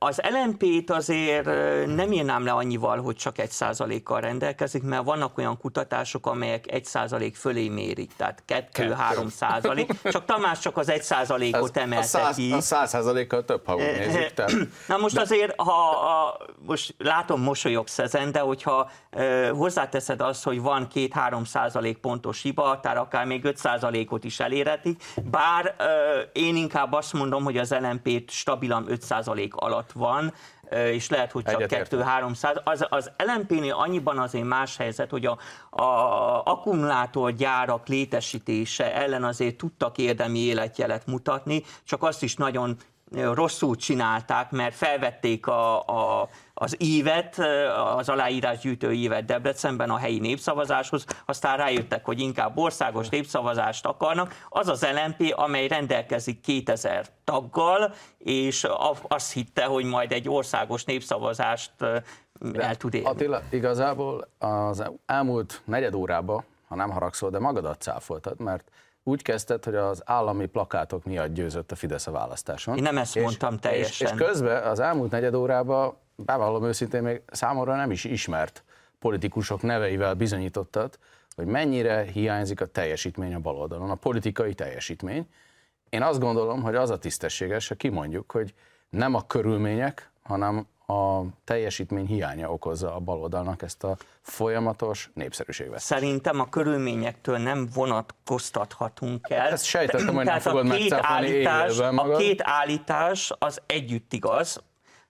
Az LMP-t azért nem írnám le annyival, hogy csak egy százalékkal rendelkezik, mert vannak olyan kutatások, amelyek egy százalék fölé mérik, tehát kettő-három százalék. Csak Tamás csak az egy százalékot a emelte száz, ki. a száz százalékkal több, ha úgy nézzük. Tehát Na most de... azért, ha a, most látom mosolyogsz ezen, de hogyha e, hozzáteszed azt, hogy van 2-3 százalék pontos hiba, tehát akár még 5 százalékot is elérhetik, bár e, én inkább azt mondom, hogy az LMP stabilan 5 százalék alatt van, e, és lehet, hogy csak Egyetértek. 2-3 százalék. Az, az LMP-nél annyiban azért más helyzet, hogy a, a akkumulátorgyárak létesítése ellen azért tudtak érdemi életjelet mutatni, csak azt is nagyon rosszul csinálták, mert felvették a, a, az évet, az aláírásgyűjtő évet Debrecenben a helyi népszavazáshoz, aztán rájöttek, hogy inkább országos népszavazást akarnak. Az az LMP, amely rendelkezik 2000 taggal, és azt hitte, hogy majd egy országos népszavazást el tud érni. Attila, igazából az elmúlt negyed órában, ha nem haragszol, de magadat cáfoltad, mert úgy kezdted, hogy az állami plakátok miatt győzött a Fidesz a választáson. Én nem ezt mondtam teljesen. És, és közben az elmúlt negyed órában, bevallom őszintén, még számomra nem is ismert politikusok neveivel bizonyítottad, hogy mennyire hiányzik a teljesítmény a baloldalon, a politikai teljesítmény. Én azt gondolom, hogy az a tisztességes, ha kimondjuk, hogy nem a körülmények, hanem a teljesítmény hiánya okozza a baloldalnak ezt a folyamatos népszerűségvesztést. Szerintem a körülményektől nem vonatkoztathatunk el. Ezt sejtettem, hogy nem fogod két, megcáfolni állítás, a két állítás az együtt igaz,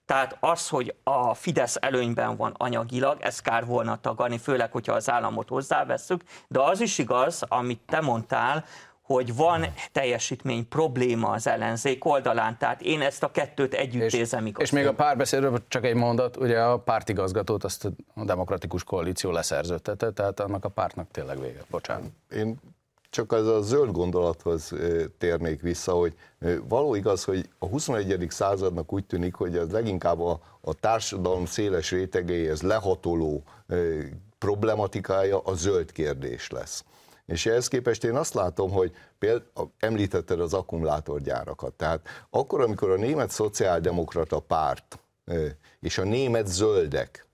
tehát az, hogy a Fidesz előnyben van anyagilag, ez kár volna tagadni, főleg, hogyha az államot hozzáveszünk, de az is igaz, amit te mondtál, hogy van teljesítmény probléma az ellenzék oldalán, tehát én ezt a kettőt együtt És, érzem igaz. és még a párbeszédről csak egy mondat, ugye a pártigazgatót azt a demokratikus koalíció leszerződtette, tehát annak a pártnak tényleg vége. Bocsánat. Én csak az a zöld gondolathoz térnék vissza, hogy való igaz, hogy a 21. századnak úgy tűnik, hogy az leginkább a, a társadalom széles rétegeihez lehatoló ö, problematikája a zöld kérdés lesz. És ehhez képest én azt látom, hogy például említetted az akkumulátorgyárakat. Tehát akkor, amikor a német szociáldemokrata párt és a német zöldek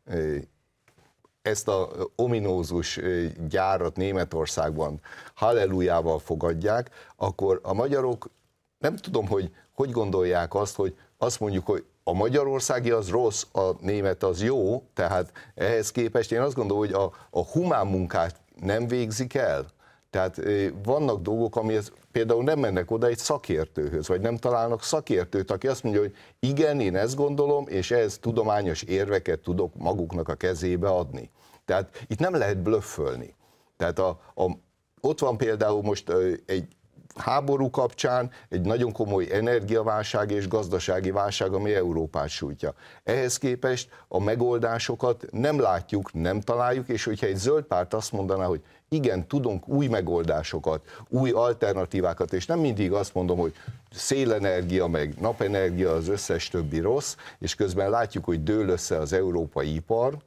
ezt a ominózus gyárat Németországban hallelujával fogadják, akkor a magyarok nem tudom, hogy hogy gondolják azt, hogy azt mondjuk, hogy a magyarországi az rossz, a német az jó, tehát ehhez képest én azt gondolom, hogy a, a humán munkát nem végzik el. Tehát vannak dolgok, amihez például nem mennek oda egy szakértőhöz, vagy nem találnak szakértőt, aki azt mondja, hogy igen, én ezt gondolom, és ehhez tudományos érveket tudok maguknak a kezébe adni. Tehát itt nem lehet blöffölni. Tehát a, a, ott van például most egy háború kapcsán egy nagyon komoly energiaválság és gazdasági válság, ami Európát sújtja. Ehhez képest a megoldásokat nem látjuk, nem találjuk, és hogyha egy zöld párt azt mondaná, hogy igen, tudunk új megoldásokat, új alternatívákat, és nem mindig azt mondom, hogy szélenergia, meg napenergia, az összes többi rossz, és közben látjuk, hogy dől össze az európai ipar,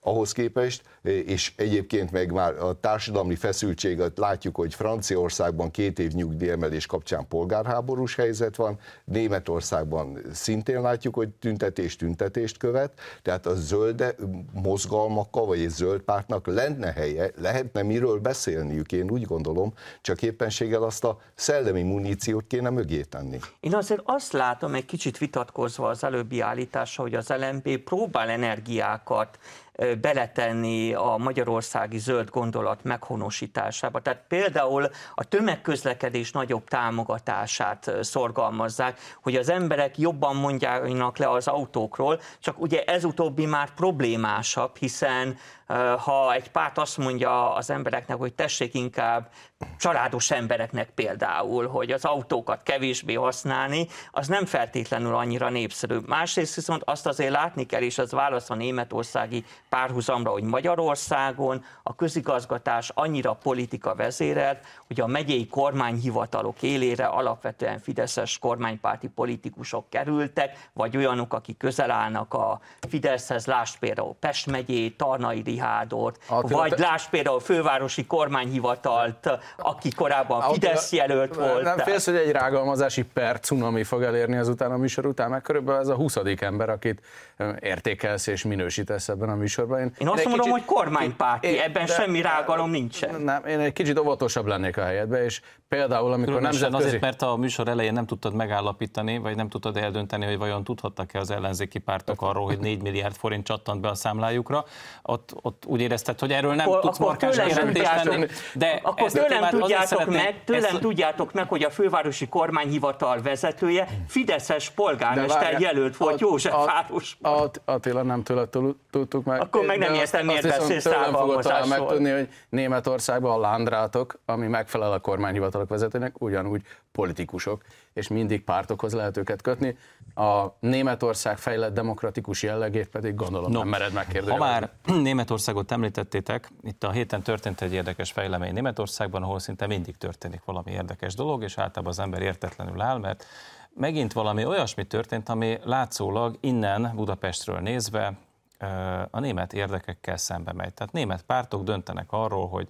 ahhoz képest, és egyébként meg már a társadalmi feszültséget látjuk, hogy Franciaországban két év nyugdíjemelés kapcsán polgárháborús helyzet van, Németországban szintén látjuk, hogy tüntetés tüntetést követ, tehát a zöld mozgalmakkal, vagy egy zöld pártnak lenne helye, lehetne miről beszélniük, én úgy gondolom, csak éppenséggel azt a szellemi muníciót kéne mögé tenni. Én azért azt látom, egy kicsit vitatkozva az előbbi állítása, hogy az LMP próbál energiákat beletenni a magyarországi zöld gondolat meghonosításába. Tehát például a tömegközlekedés nagyobb támogatását szorgalmazzák, hogy az emberek jobban mondjának le az autókról, csak ugye ez utóbbi már problémásabb, hiszen ha egy párt azt mondja az embereknek, hogy tessék inkább családos embereknek például, hogy az autókat kevésbé használni, az nem feltétlenül annyira népszerű. Másrészt viszont azt azért látni kell, és az válasz a németországi párhuzamra, hogy Magyarországon a közigazgatás annyira politika vezérelt, hogy a megyei kormányhivatalok élére alapvetően fideszes kormánypárti politikusok kerültek, vagy olyanok, akik közel állnak a Fideszhez, lásd például Pest megyét, Tarnai Rihádot, Attila, vagy te- lásd például fővárosi kormányhivatalt, aki korábban Attila, Fidesz jelölt volt. Nem félsz, hogy egy rágalmazási per cunami fog elérni azután a műsor után, mert körülbelül ez a 20. ember, akit értékelsz és minősítesz ebben a műsorban. Én azt egy mondom, kicsit- hogy kormánypárti, Én- ebben de- semmi rágalom nincsen. Nem, én egy kicsit óvatosabb lennék a helyedbe, és például, amikor Különösen nemzetközi... azért, mert a műsor elején nem tudtad megállapítani, vagy nem tudtad eldönteni, hogy vajon tudhattak-e az ellenzéki pártok arról, hogy 4 milliárd forint csattant be a számlájukra. Ott, ott úgy érezted, hogy erről nem Akkor, tudsz akkor markáns tőlem, kijelentést tenni. De akkor tőlem, tudjátok meg, tőlem ezt- tudjátok meg, hogy a fővárosi kormányhivatal vezetője Fideszes polgármester várjál, jelölt volt At- Józsefvárosban. At- Attila nem tőle tudtuk meg. Akkor meg nem értem, miért beszélsz tőlem fogod talán távhalmozásról. megtudni, hogy Németországban a lándrátok, ami megfelel a kormányhivatalok vezetőnek, ugyanúgy politikusok, és mindig pártokhoz lehet őket kötni. A Németország fejlett demokratikus jellegét pedig gondolom no, nem mered Ha megkérdezni. már Németországot említettétek, itt a héten történt egy érdekes fejlemény Németországban, ahol szinte mindig történik valami érdekes dolog, és általában az ember értetlenül áll, mert megint valami olyasmi történt, ami látszólag innen Budapestről nézve a német érdekekkel szembe megy. Tehát német pártok döntenek arról, hogy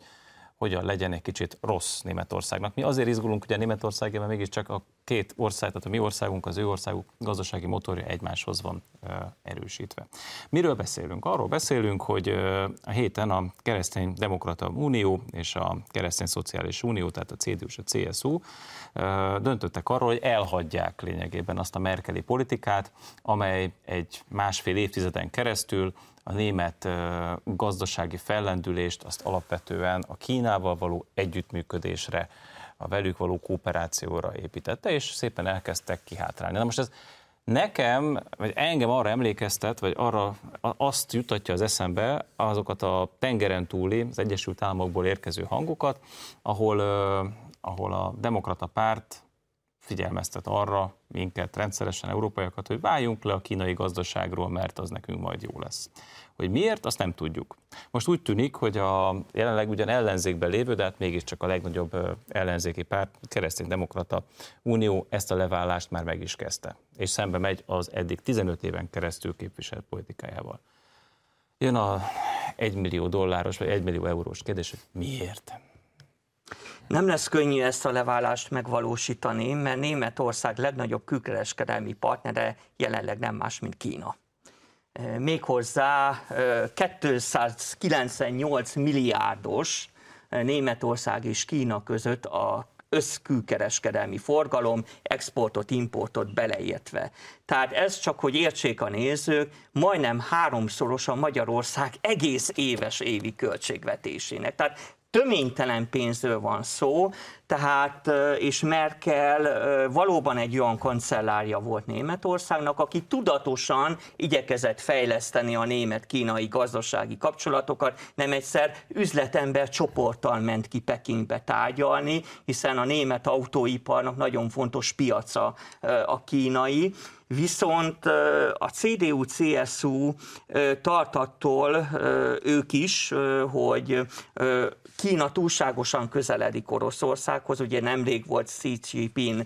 hogyan legyen egy kicsit rossz Németországnak. Mi azért izgulunk, ugye Németországban mégiscsak a két ország, tehát a mi országunk, az ő országuk gazdasági motorja egymáshoz van erősítve. Miről beszélünk? Arról beszélünk, hogy a héten a Keresztény Demokrata Unió és a Keresztény Szociális Unió, tehát a CDU és a CSU döntöttek arról, hogy elhagyják lényegében azt a merkeli politikát, amely egy másfél évtizeden keresztül a német gazdasági fellendülést azt alapvetően a Kínával való együttműködésre, a velük való kooperációra építette, és szépen elkezdtek kihátrálni. Na most ez nekem, vagy engem arra emlékeztet, vagy arra azt jutatja az eszembe azokat a tengeren túli, az Egyesült Államokból érkező hangokat, ahol, ahol a demokrata párt figyelmeztet arra minket, rendszeresen európaiakat, hogy váljunk le a kínai gazdaságról, mert az nekünk majd jó lesz. Hogy miért, azt nem tudjuk. Most úgy tűnik, hogy a jelenleg ugyan ellenzékben lévő, de hát mégiscsak a legnagyobb ellenzéki párt, keresztény-demokrata unió ezt a leválást már meg is kezdte. És szembe megy az eddig 15 éven keresztül képviselt politikájával. Jön a 1 millió dolláros vagy 1 millió eurós kérdés, hogy miért? Nem lesz könnyű ezt a leválást megvalósítani, mert Németország legnagyobb külkereskedelmi partnere jelenleg nem más, mint Kína. Méghozzá 298 milliárdos Németország és Kína között a összkülkereskedelmi forgalom, exportot, importot beleértve. Tehát ez csak, hogy értsék a nézők, majdnem háromszoros a Magyarország egész éves évi költségvetésének. Tehát töménytelen pénzről van szó, tehát, és Merkel valóban egy olyan kancellárja volt Németországnak, aki tudatosan igyekezett fejleszteni a német-kínai gazdasági kapcsolatokat, nem egyszer üzletember csoporttal ment ki Pekingbe tárgyalni, hiszen a német autóiparnak nagyon fontos piaca a kínai, Viszont a CDU-CSU tartattól ők is, hogy Kína túlságosan közeledik Oroszországhoz, ugye nemrég volt Xi Jinping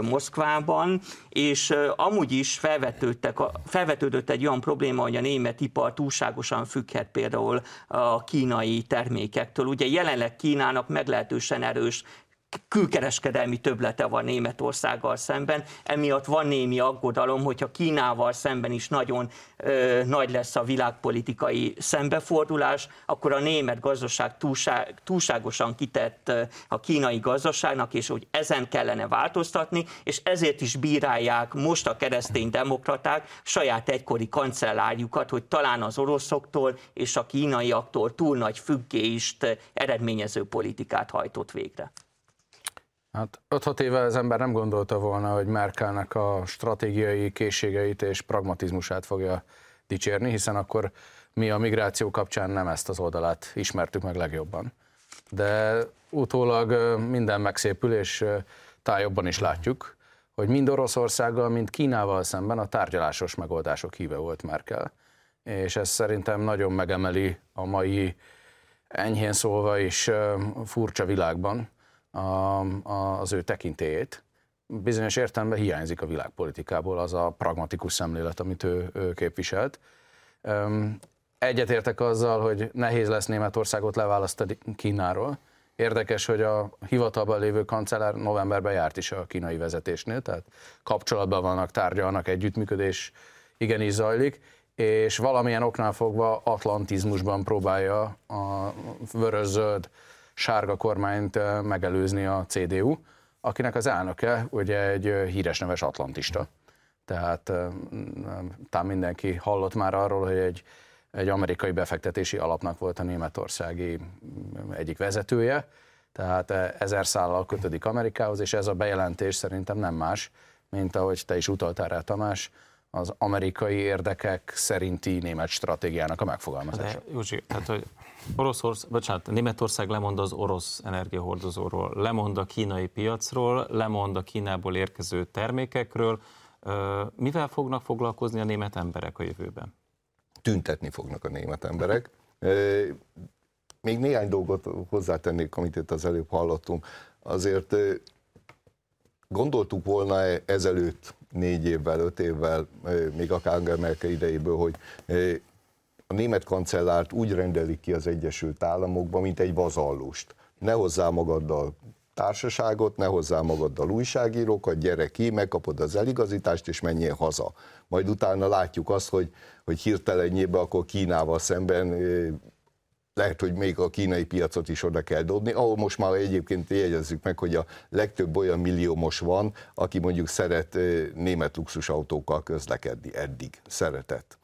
Moszkvában, és amúgy is felvetődtek, felvetődött egy olyan probléma, hogy a német ipar túlságosan függhet például a kínai termékektől. Ugye jelenleg Kínának meglehetősen erős külkereskedelmi töblete van Németországgal szemben, emiatt van némi aggodalom, hogyha Kínával szemben is nagyon ö, nagy lesz a világpolitikai szembefordulás, akkor a német gazdaság túlság, túlságosan kitett a kínai gazdaságnak, és hogy ezen kellene változtatni, és ezért is bírálják most a keresztény demokraták saját egykori kancellárjukat, hogy talán az oroszoktól és a kínaiaktól túl nagy függést eredményező politikát hajtott végre. Hát 5-6 éve az ember nem gondolta volna, hogy Merkelnek a stratégiai készségeit és pragmatizmusát fogja dicsérni, hiszen akkor mi a migráció kapcsán nem ezt az oldalát ismertük meg legjobban. De utólag minden megszépül, és tájobban is látjuk, hogy mind Oroszországgal, mind Kínával szemben a tárgyalásos megoldások híve volt Merkel. És ez szerintem nagyon megemeli a mai enyhén szólva is furcsa világban, a, a, az ő tekintélyét. Bizonyos értelemben hiányzik a világpolitikából az a pragmatikus szemlélet, amit ő, ő képviselt. Egyetértek azzal, hogy nehéz lesz Németországot leválasztani Kínáról. Érdekes, hogy a hivatalban lévő kancellár novemberben járt is a kínai vezetésnél, tehát kapcsolatban vannak, tárgyalnak, együttműködés igenis zajlik, és valamilyen oknál fogva atlantizmusban próbálja a vörös-zöld sárga kormányt megelőzni a CDU, akinek az elnöke ugye egy híres neves atlantista. Tehát talán mindenki hallott már arról, hogy egy, egy amerikai befektetési alapnak volt a németországi egyik vezetője, tehát ezer szállal kötődik Amerikához, és ez a bejelentés szerintem nem más, mint ahogy te is utaltál rá, Tamás, az amerikai érdekek szerinti német stratégiának a megfogalmazása. De, Józsi, tehát, hogy Oroszország, bocsánat, Németország lemond az orosz energiahordozóról, lemond a kínai piacról, lemond a Kínából érkező termékekről. Mivel fognak foglalkozni a német emberek a jövőben? Tüntetni fognak a német emberek. Még néhány dolgot hozzátennék, amit itt az előbb hallottunk. Azért gondoltuk volna ezelőtt négy évvel, öt évvel, még akár Merkel idejéből, hogy a német kancellárt úgy rendelik ki az Egyesült Államokban, mint egy vazallust. Ne hozzá magaddal társaságot, ne hozzá magaddal újságírókat, gyere ki, megkapod az eligazítást, és menjél haza. Majd utána látjuk azt, hogy, hogy hirtelenjében akkor Kínával szemben lehet, hogy még a kínai piacot is oda kell dobni, ahol most már egyébként jegyezzük meg, hogy a legtöbb olyan milliómos van, aki mondjuk szeret német luxusautókkal közlekedni, eddig. Szeretett.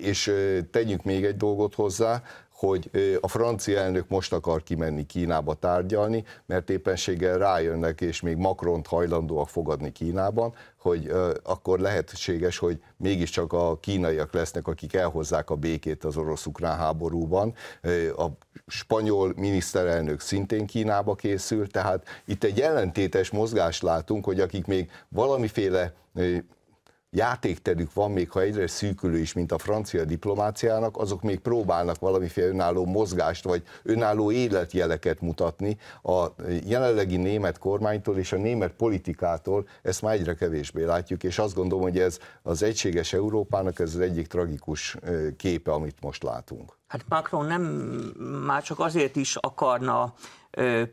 És tegyünk még egy dolgot hozzá, hogy a francia elnök most akar kimenni Kínába tárgyalni, mert éppenséggel rájönnek, és még Macron hajlandóak fogadni Kínában, hogy akkor lehetséges, hogy mégiscsak a kínaiak lesznek, akik elhozzák a békét az orosz-ukrán háborúban. A spanyol miniszterelnök szintén Kínába készül, tehát itt egy ellentétes mozgást látunk, hogy akik még valamiféle játékterük van, még ha egyre szűkülő is, mint a francia diplomáciának, azok még próbálnak valamiféle önálló mozgást, vagy önálló életjeleket mutatni a jelenlegi német kormánytól és a német politikától, ezt már egyre kevésbé látjuk, és azt gondolom, hogy ez az egységes Európának ez az egyik tragikus képe, amit most látunk. Hát Macron nem már csak azért is akarna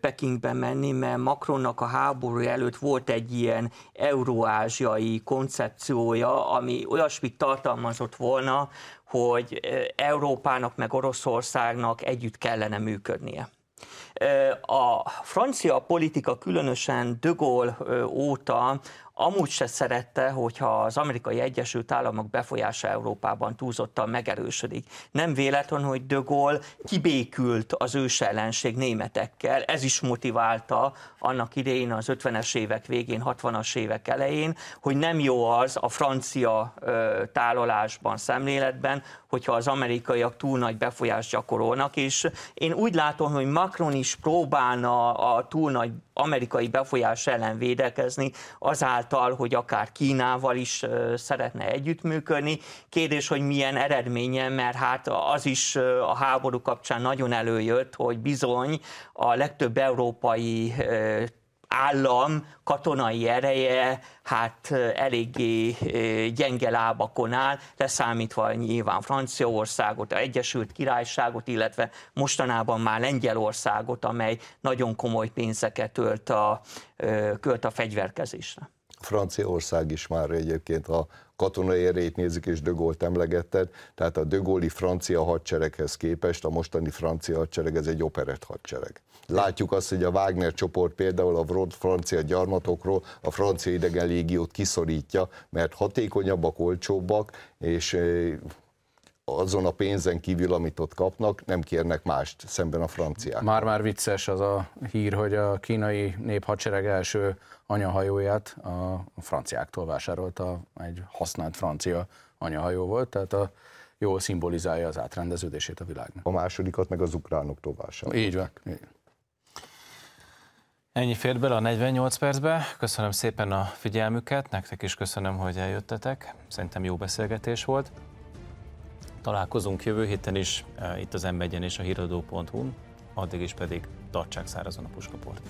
Pekingbe menni, mert Macronnak a háború előtt volt egy ilyen euróázsiai koncepciója, ami olyasmit tartalmazott volna, hogy Európának meg Oroszországnak együtt kellene működnie. A francia politika különösen De Gaulle óta amúgy se szerette, hogyha az amerikai Egyesült Államok befolyása Európában túlzottan megerősödik. Nem véletlen, hogy De Gaulle kibékült az ősellenség németekkel, ez is motiválta annak idején az 50-es évek végén, 60-as évek elején, hogy nem jó az a francia ö, tálolásban, szemléletben, hogyha az amerikaiak túl nagy befolyást gyakorolnak, és én úgy látom, hogy Macron is próbálna a túl nagy amerikai befolyás ellen védekezni, azáltal, hogy akár Kínával is szeretne együttműködni. Kérdés, hogy milyen eredménye, mert hát az is a háború kapcsán nagyon előjött, hogy bizony a legtöbb európai állam katonai ereje hát eléggé gyenge lábakon áll, leszámítva nyilván Franciaországot, a Egyesült Királyságot, illetve mostanában már Lengyelországot, amely nagyon komoly pénzeket ölt a, költ a fegyverkezésre. Franciaország is már egyébként a katonai erejét nézik, és De Gaulle-t emlegetted, tehát a De francia hadsereghez képest a mostani francia hadsereg ez egy operett hadsereg. Látjuk azt, hogy a Wagner csoport például a francia gyarmatokról a francia idegen légiót kiszorítja, mert hatékonyabbak, olcsóbbak, és azon a pénzen kívül, amit ott kapnak, nem kérnek mást szemben a franciák. Már-már vicces az a hír, hogy a kínai néphadsereg első anyahajóját a franciáktól vásárolta, egy használt francia anyahajó volt, tehát a, jól szimbolizálja az átrendeződését a világnak. A másodikat meg az ukránoktól vásárolta. Így van. Így. Ennyi fér bele a 48 percbe. Köszönöm szépen a figyelmüket, nektek is köszönöm, hogy eljöttetek. Szerintem jó beszélgetés volt. Találkozunk jövő héten is, eh, itt az m és a híradó.hu-n, addig is pedig tartsák szárazon a puskaport.